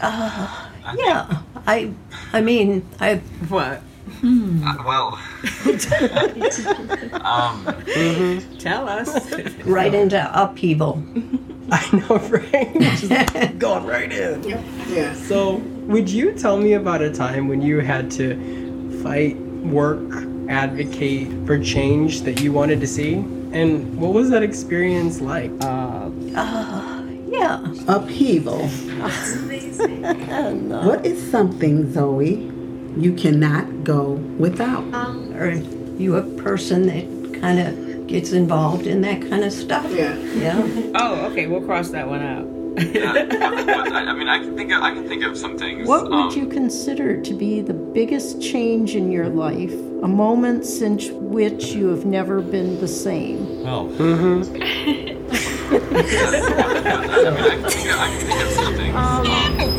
Yeah, I, I mean, I, What? Uh, well, um, Tell us. right into upheaval. I know, right? Just going right in. Yeah. So, would you tell me about a time when you had to fight, work, advocate for change that you wanted to see? And what was that experience like? Uh, Yeah, Upheaval. What is something, Zoe, you cannot go without? are you a person that kind of gets involved in that kind of stuff? Yeah. Yeah. oh, okay. We'll cross that one out. yeah, I, I mean, I can think of, I can think of some things. What would um, you consider to be the biggest change in your life? A moment since which you have never been the same? Well. I mean, I can I can think of some things. Um,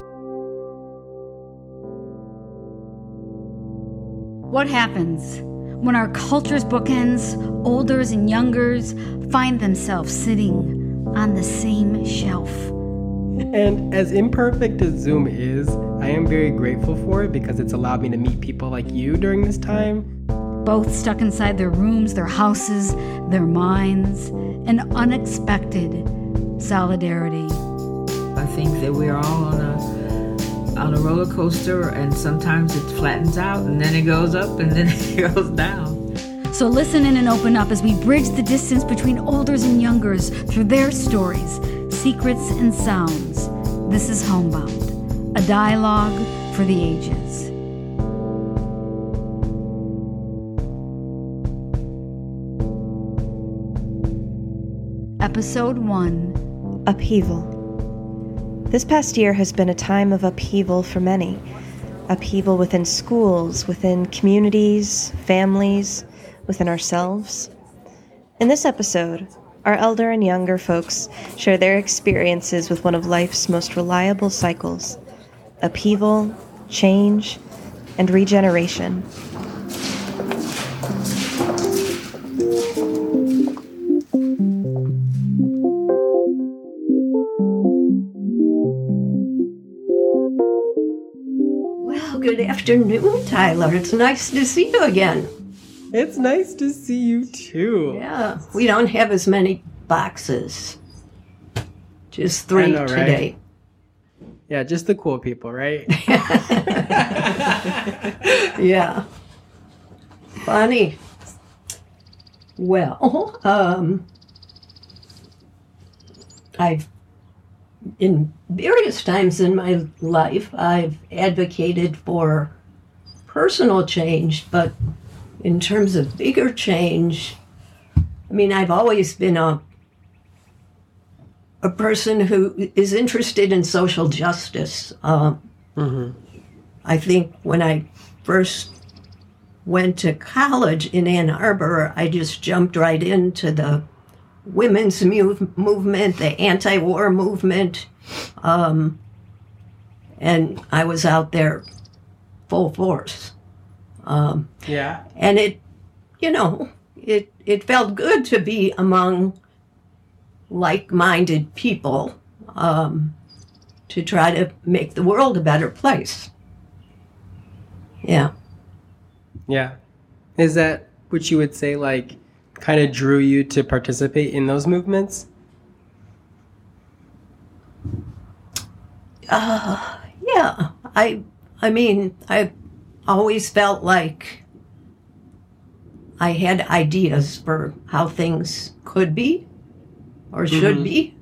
What happens when our culture's bookends, olders and youngers, find themselves sitting on the same shelf? And as imperfect as Zoom is, I am very grateful for it because it's allowed me to meet people like you during this time. Both stuck inside their rooms, their houses, their minds, an unexpected solidarity. I think that we're all on a on a roller coaster, and sometimes it flattens out, and then it goes up, and then it goes down. So listen in and open up as we bridge the distance between olders and youngers through their stories, secrets, and sounds. This is Homebound, a dialogue for the ages. Episode 1 Upheaval. This past year has been a time of upheaval for many. Upheaval within schools, within communities, families, within ourselves. In this episode, our elder and younger folks share their experiences with one of life's most reliable cycles upheaval, change, and regeneration. Good afternoon, Tyler. It's nice to see you again. It's nice to see you too. Yeah, we don't have as many boxes. Just three know, right? today. Yeah, just the cool people, right? Yeah. Funny. Well, um, I've, in various times in my life, I've advocated for personal change, but in terms of bigger change, I mean, I've always been a a person who is interested in social justice. Um, I think when I first went to college in Ann Arbor, I just jumped right into the women's mu- movement, the anti war movement. Um, and I was out there full force. Um, yeah. and it, you know, it, it felt good to be among like minded people um, to try to make the world a better place. Yeah. Yeah. Is that what you would say, like, kind of drew you to participate in those movements? Yeah, I I mean, I always felt like I had ideas for how things could be or should be.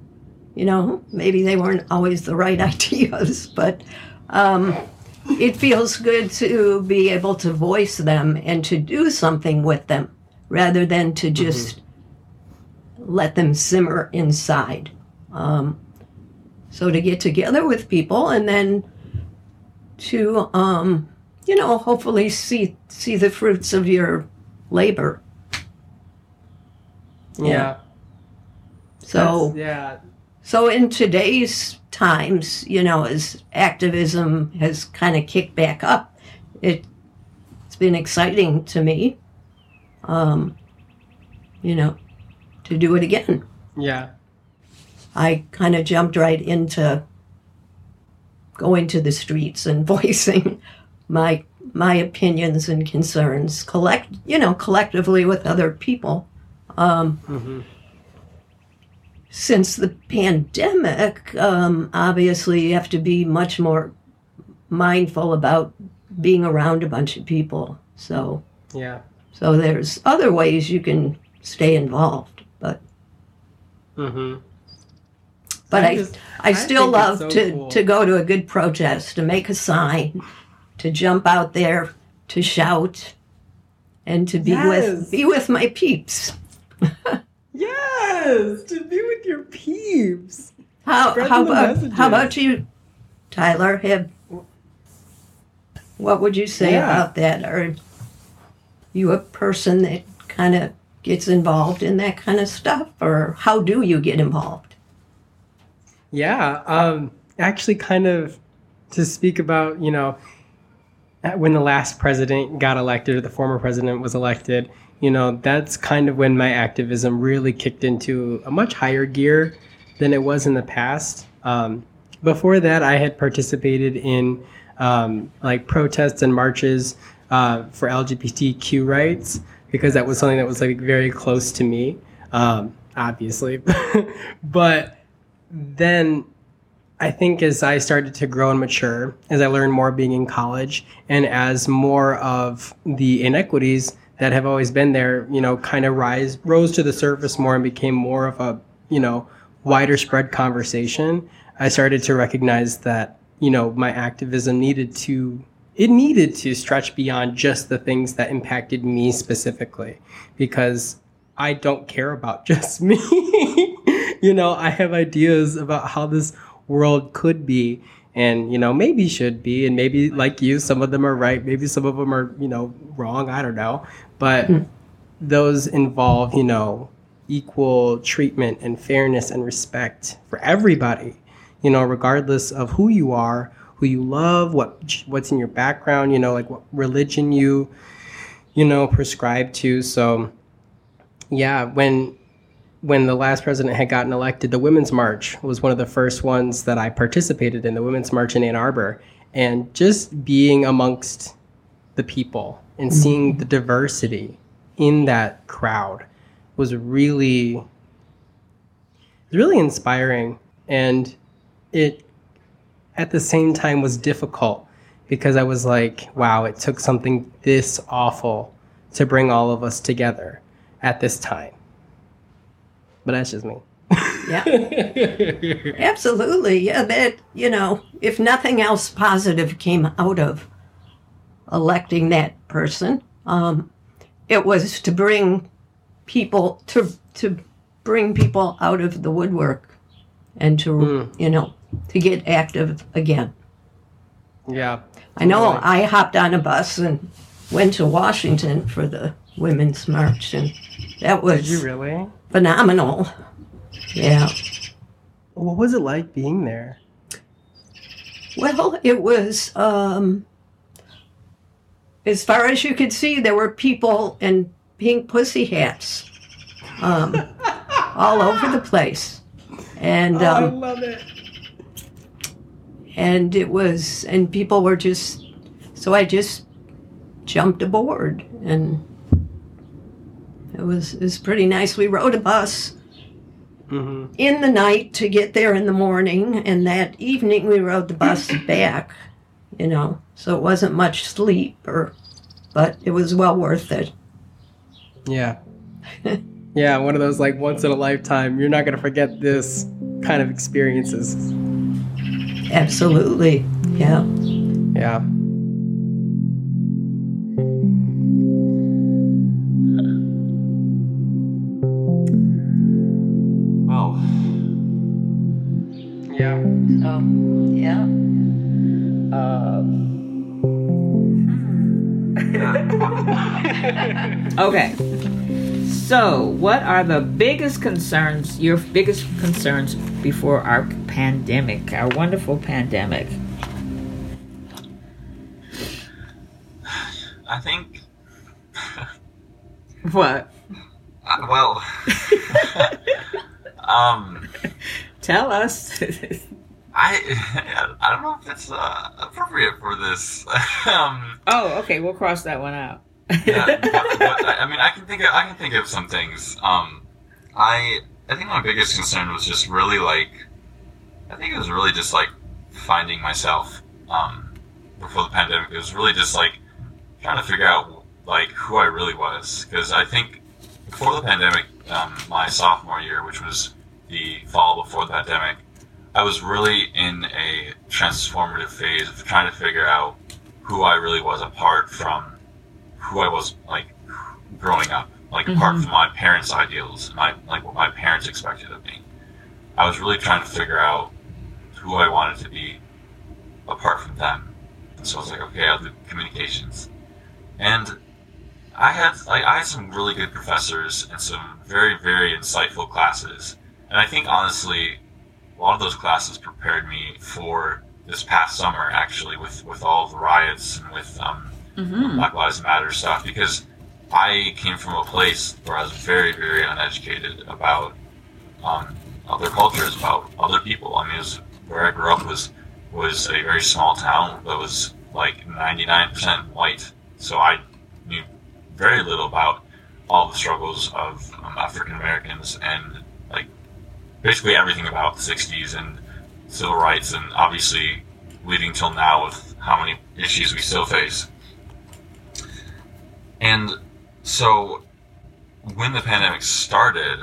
You know, maybe they weren't always the right ideas, but um, it feels good to be able to voice them and to do something with them rather than to just let them simmer inside. Um, so to get together with people and then to um, you know hopefully see see the fruits of your labor. Yeah. So That's- yeah. so in today's times, you know, as activism has kind of kicked back up, it it's been exciting to me. Um, you know, to do it again. Yeah. I kind of jumped right into going to the streets and voicing my my opinions and concerns collect you know collectively with other people um, since the pandemic um, obviously you have to be much more mindful about being around a bunch of people so Yeah. So there's other ways you can stay involved but Mm-hmm. but I i just- i, I still think it's love so to cool. to go to a good protest to make a sign to jump out there to shout and to be Yes. with be with my peeps Yes, to be with your peeps. how Spreading how about messages. how about you tyler have what would you say Yeah. about that are you a person that kind of gets involved in that kind of stuff or how do you get involved Yeah, um, actually, kind of to speak about, you know, uh, when the last president got elected or the former president was elected, you know, that's kind of when my activism really kicked into a much higher gear than it was in the past. Um, before that, I had participated in um, like protests and marches uh, for LGBTQ rights because that was something that was like very close to me, um, obviously. but then I think as I started to grow and mature, as I learned more being in college, and as more of the inequities that have always been there, you know, kind of rise rose to the surface more and became more of a, you know, wider spread conversation, I started to recognize that, you know, my activism needed to it needed to stretch beyond just the things that impacted me specifically because I don't care about just me. you know, I have ideas about how this world could be and, you know, maybe should be. And maybe, like you, some of them are right. Maybe some of them are, you know, wrong. I don't know. But hmm. those involve, you know, equal treatment and fairness and respect for everybody, you know, regardless of who you are, who you love, what what's in your background, you know, like what religion you, you know, prescribe to. So, yeah, when when the last president had gotten elected, the Women's March was one of the first ones that I participated in, the Women's March in Ann Arbor. And just being amongst the people and mm-hmm. seeing the diversity in that crowd was really really inspiring and it at the same time was difficult because I was like, wow, it took something this awful to bring all of us together at this time. But that's just me. Yeah. Absolutely. Yeah, that, you know, if nothing else positive came out of electing that person, um, it was to bring people to to bring people out of the woodwork and to you know to get active again. Yeah. I know totally. I hopped on a bus and went to Washington for the Women's March, and that Did was you really? phenomenal. Yeah. What was it like being there? Well, it was, um, as far as you could see, there were people in pink pussy hats um, all over the place. And, I um, love it. And it was, and people were just, so I just jumped aboard and it was, it was pretty nice. We rode a bus hmm in the night to get there in the morning, and that evening we rode the bus back. You know, so it wasn't much sleep, or, but it was well worth it. Yeah. yeah, one of those like once in a lifetime, you're not going to forget this kind of experiences. Absolutely, yeah. Yeah. So, what are the biggest concerns, your biggest concerns before our pandemic, our wonderful pandemic? I think, What? uh, well, um, Tell us. I I don't know if it's uh, appropriate for this. um, Oh, okay. We'll cross that one out. yeah, I mean, I can think of, I can think of some things. Um, I I think my biggest concern was just really like, I think it was really just like finding myself. Um, before the pandemic, it was really just like trying to figure out like who I really was. Because I think before the pandemic, um, my sophomore year, which was the fall before the pandemic, I was really in a transformative phase of trying to figure out who I really was apart from who I was like growing up, like apart from my parents' ideals, and my like what my parents expected of me. I was really trying to figure out who I wanted to be apart from them. And so I was like, okay, I'll do communications. And I had like I had some really good professors and some very very insightful classes. And I think honestly, a lot of those classes prepared me for this past summer actually with with all the riots and with um, Black Lives Matter stuff because I came from a place where I was very very uneducated about um, other cultures, about other people. I mean, was, where I grew up was was a very small town that was like 99% white. So I knew very little about all the struggles of um, African Americans and like basically everything about the 60s and civil rights and obviously leading till now with how many issues we still face. And so when the pandemic started,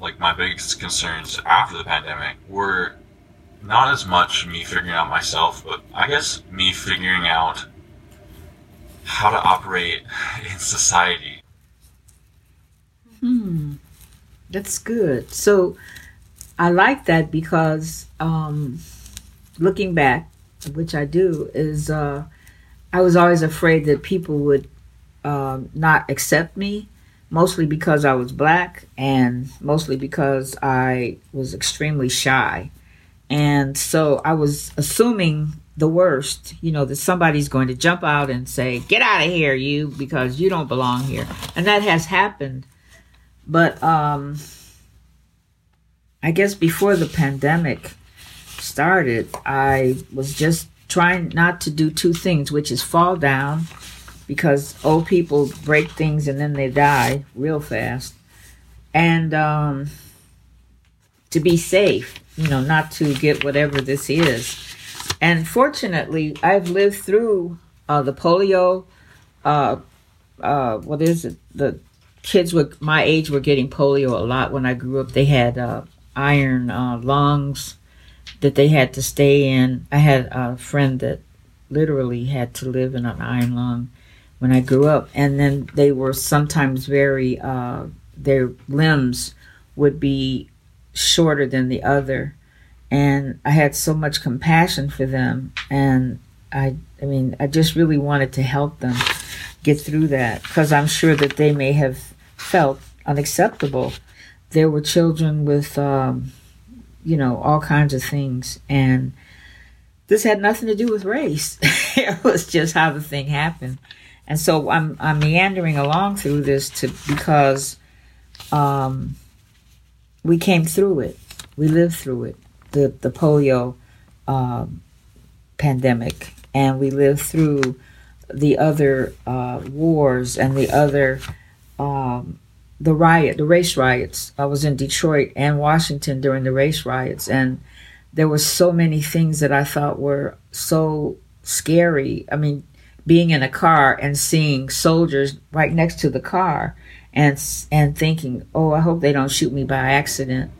like my biggest concerns after the pandemic were not as much me figuring out myself, but I guess me figuring out how to operate in society. Hmm. That's good. So I like that because um, looking back, which I do, is uh, I was always afraid that people would um, not accept me, mostly because I was black and mostly because I was extremely shy. And so I was assuming the worst, you know, that somebody's going to jump out and say, Get out of here, you, because you don't belong here. And that has happened. But um, I guess before the pandemic started, I was just trying not to do two things, which is fall down because old people break things and then they die real fast, and um, to be safe, you know, not to get whatever this is. And fortunately, I've lived through uh, the polio. Uh, uh, what is it? The kids with my age were getting polio a lot when I grew up. They had uh, iron uh, lungs that they had to stay in. I had a friend that literally had to live in an iron lung when I grew up, and then they were sometimes very uh, their limbs would be shorter than the other, and I had so much compassion for them, and I I mean I just really wanted to help them get through that because I'm sure that they may have felt unacceptable. There were children with um, you know all kinds of things, and this had nothing to do with race. it was just how the thing happened. And so I'm I'm meandering along through this to because um, we came through it. We lived through it. The the polio um, pandemic, and we lived through the other uh, wars and the other um, the riot, the race riots. I was in Detroit and Washington during the race riots, and there were so many things that I thought were so scary. I mean, being in a car and seeing soldiers right next to the car, and and thinking, "Oh, I hope they don't shoot me by accident."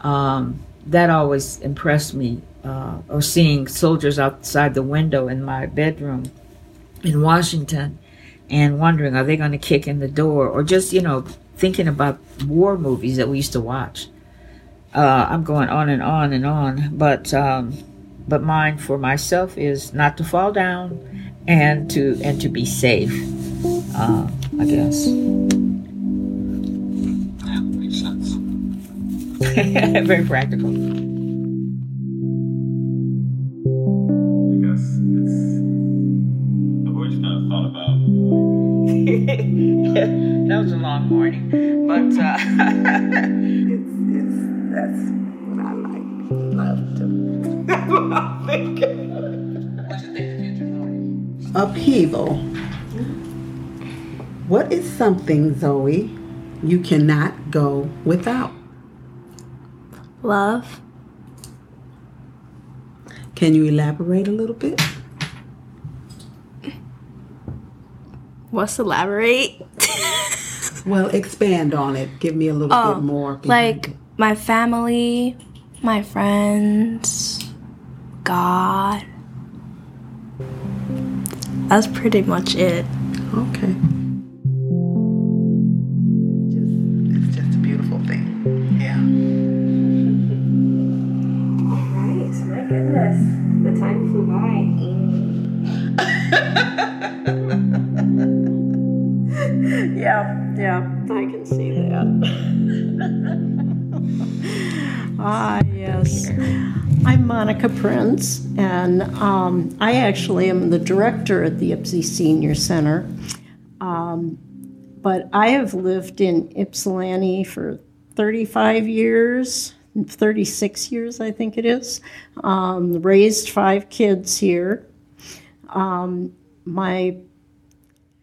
Um, that always impressed me. Uh, or seeing soldiers outside the window in my bedroom in Washington, and wondering, are they going to kick in the door, or just you know thinking about war movies that we used to watch. Uh, I'm going on and on and on, but um, but mine for myself is not to fall down and to and to be safe. Uh, I guess. Yeah, makes sense. Very practical. I guess it's. I've always kind of thought about. that was a long morning, but uh, It's, it's, that's what I like. Love to. Upheaval. What is something, Zoe, you cannot go without? Love. Can you elaborate a little bit? What's elaborate? Well, expand on it. Give me a little Oh, bit more. like it. my family, my friends, God. That's pretty much it. Okay. It's just, it's just a beautiful thing. Yeah. Right, my goodness. The time flew by. Yeah, yeah, I can see that. ah, yes. Monica Prince, and um, I actually am the director at the Ypsi Senior Center. Um, but I have lived in Ypsilanti for 35 years, 36 years, I think it is. Um, raised five kids here. Um, my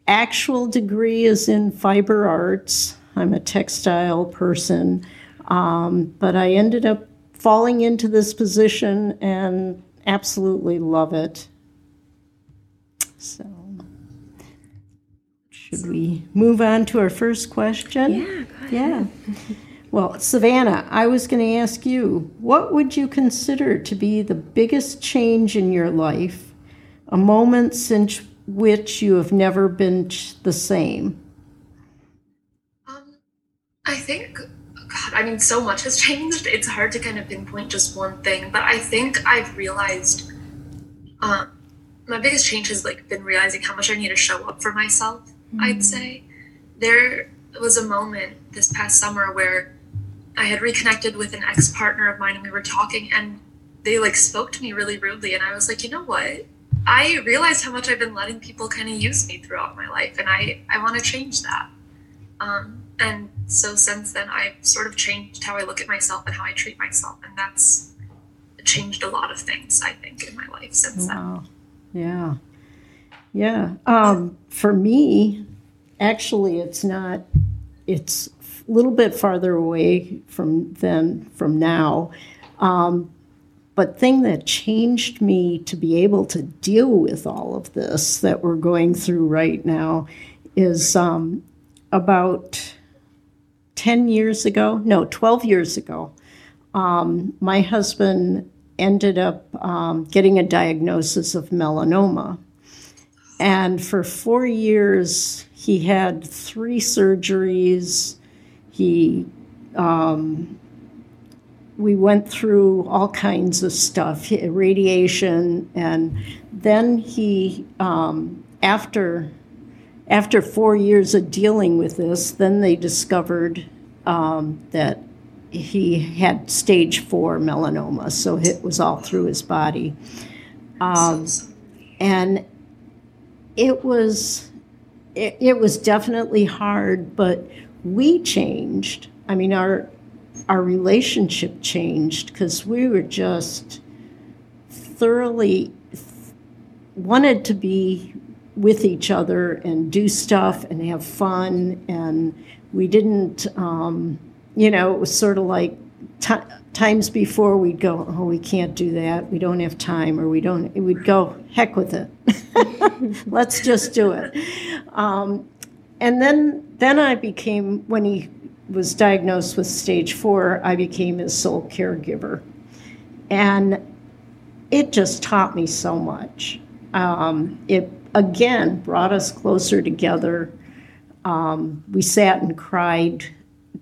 actual degree is in fiber arts. I'm a textile person, um, but I ended up falling into this position and absolutely love it. So, should we move on to our first question? Yeah. Yeah. Well, Savannah, I was going to ask you, what would you consider to be the biggest change in your life, a moment since which you have never been the same? Um, I think, I mean, so much has changed. It's hard to kind of pinpoint just one thing, but I think I've realized, um, my biggest change has like been realizing how much I need to show up for myself. I'd say there was a moment this past summer where I had reconnected with an ex partner of mine, and we were talking, and they like spoke to me really rudely, and I was like, you know what? I realized how much I've been letting people kind of use me throughout my life, and I I want to change that. Um, and so since then, I've sort of changed how I look at myself and how I treat myself, and that's changed a lot of things I think in my life since then. Wow. Yeah. Yeah. Um, for me, actually, it's not, it's a little bit farther away from then, from now. Um, but thing that changed me to be able to deal with all of this that we're going through right now is um, about 10 years ago, no, 12 years ago, um, my husband ended up um, getting a diagnosis of melanoma. And for four years, he had three surgeries. He, um, we went through all kinds of stuff, radiation, and then he, um, after after four years of dealing with this, then they discovered um, that he had stage four melanoma, so it was all through his body. Um, and it was it, it was definitely hard, but we changed. I mean, our our relationship changed because we were just thoroughly wanted to be with each other and do stuff and have fun. And we didn't um, you know it was sort of like ti times before we'd go oh we can't do that. We don't have time or we don't we'd go heck with it. Let's just do it. Um, and then then i became when he was diagnosed with stage four i became his sole caregiver. And it just taught me so much. Um, it again brought us closer together. Um, we sat and cried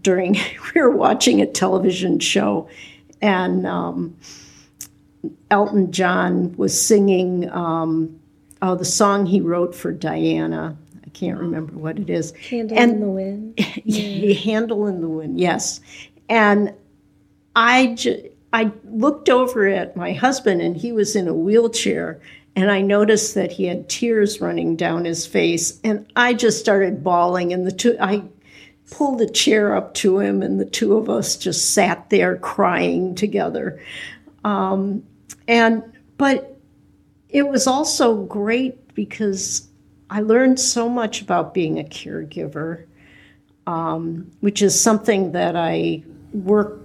during we were watching a television show, and um, Elton John was singing um, oh the song he wrote for Diana. I can't remember what it is. Candle And- in the wind. yeah. Candle in the wind, yes. And I, ju- I looked over at my husband, and he was in a wheelchair, and I noticed that he had tears running down his face, and I just started bawling. And the two, I pulled a chair up to him, and the two of us just sat there crying together. Um, and but it was also great because I learned so much about being a caregiver, um, which is something that I work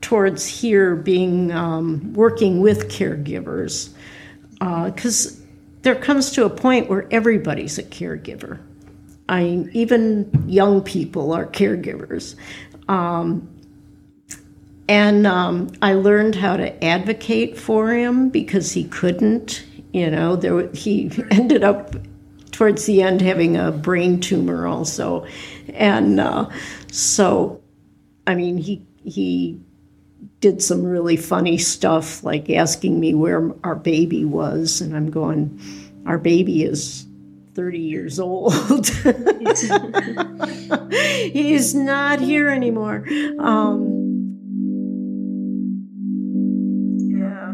towards here, being um, working with caregivers, because uh, there comes to a point where everybody's a caregiver. I even young people are caregivers. Um, and um, I learned how to advocate for him because he couldn't. You know, there he ended up towards the end having a brain tumor also, and uh, so, I mean, he he did some really funny stuff like asking me where our baby was, and I'm going, our baby is 30 years old. He's not here anymore. Um, yeah.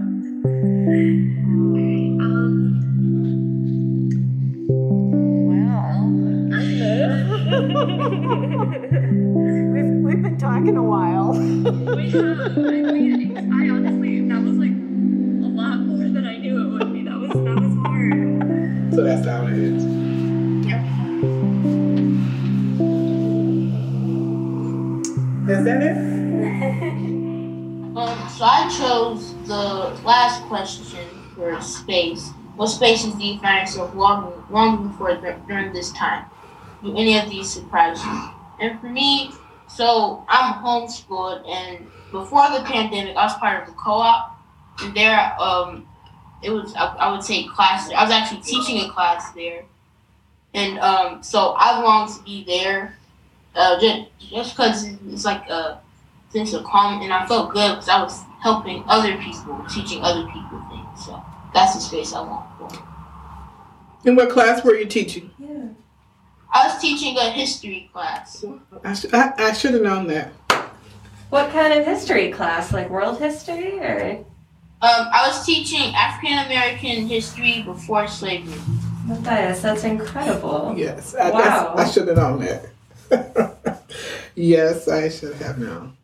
I mean, I honestly, that was like a lot more than I knew it would be. That was that was hard. So that's how it is. Is that it? So I chose the last question for space. What spaces do you find yourself longing, longing for during this time? Do any of these surprise you? And for me, so I'm homeschooled, and before the pandemic, I was part of the co-op, and there, um, it was I, I would take class. I was actually teaching a class there, and um, so I longed to be there, uh, just just because it's like a sense of calm, and I felt good because I was helping other people, teaching other people things. So that's the space I want for. In what class were you teaching? Yeah. I was teaching a history class. I, sh- I, I should have known that. What kind of history class? Like world history or? Um, I was teaching African American history before slavery. Matthias, that's incredible. Yes, I, wow. I should have known that. yes, I should have known.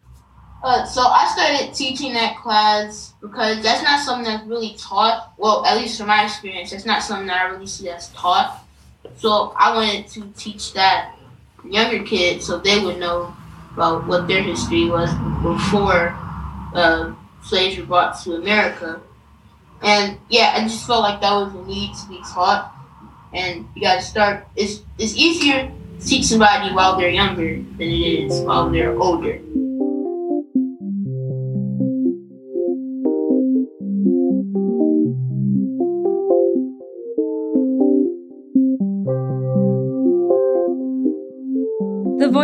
Uh, so I started teaching that class because that's not something that's really taught. Well, at least from my experience, that's not something that I really see that's taught. So I wanted to teach that younger kids so they would know about what their history was before uh, slaves were brought to America. And yeah, I just felt like that was a need to be taught. And you gotta start. It's it's easier to teach somebody while they're younger than it is while they're older.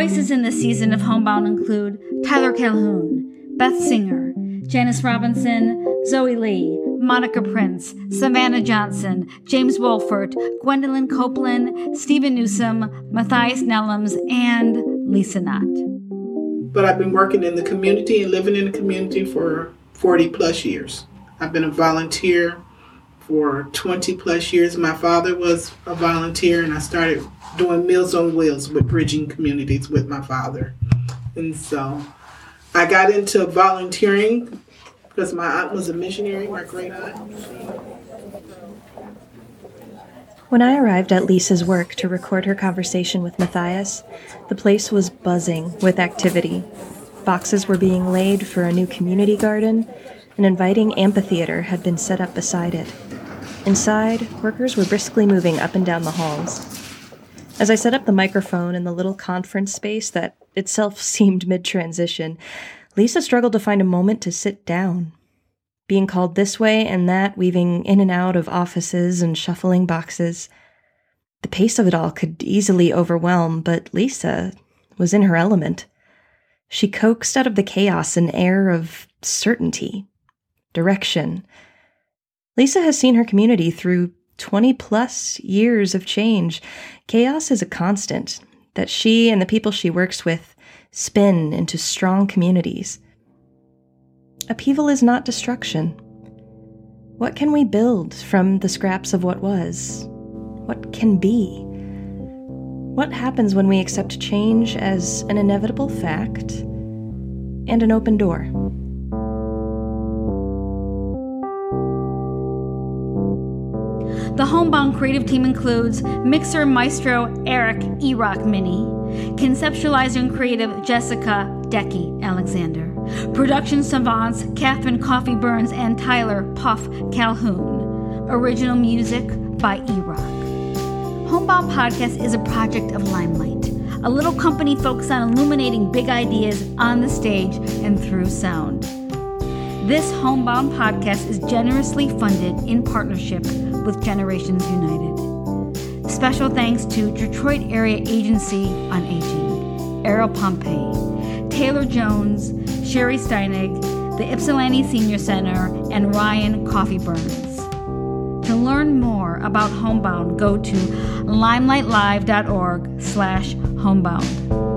Voices in this season of Homebound include Tyler Calhoun, Beth Singer, Janice Robinson, Zoe Lee, Monica Prince, Savannah Johnson, James Wolfert, Gwendolyn Copeland, Stephen Newsom, Matthias Nellums, and Lisa Knott. But I've been working in the community and living in the community for 40 plus years. I've been a volunteer for 20 plus years. My father was a volunteer, and I started doing Meals on Wheels with bridging communities with my father. And so I got into volunteering because my aunt was a missionary, my great aunt. When I arrived at Lisa's work to record her conversation with Matthias, the place was buzzing with activity. Boxes were being laid for a new community garden, an inviting amphitheater had been set up beside it. Inside, workers were briskly moving up and down the halls. As I set up the microphone in the little conference space that itself seemed mid transition, Lisa struggled to find a moment to sit down. Being called this way and that, weaving in and out of offices and shuffling boxes. The pace of it all could easily overwhelm, but Lisa was in her element. She coaxed out of the chaos an air of certainty, direction. Lisa has seen her community through 20 plus years of change. Chaos is a constant that she and the people she works with spin into strong communities. Upheaval is not destruction. What can we build from the scraps of what was? What can be? What happens when we accept change as an inevitable fact and an open door? The Homebound creative team includes mixer maestro Eric E Rock Mini, conceptualizer and creative Jessica Decky Alexander, production savants Catherine Coffee Burns and Tyler Puff Calhoun, original music by E Rock. Homebound Podcast is a project of Limelight, a little company focused on illuminating big ideas on the stage and through sound. This Homebound podcast is generously funded in partnership with Generations United. Special thanks to Detroit Area Agency on Aging, Errol Pompey, Taylor Jones, Sherry Steinig, the Ypsilanti Senior Center, and Ryan Coffee Burns. To learn more about Homebound, go to limelightlive.org slash homebound.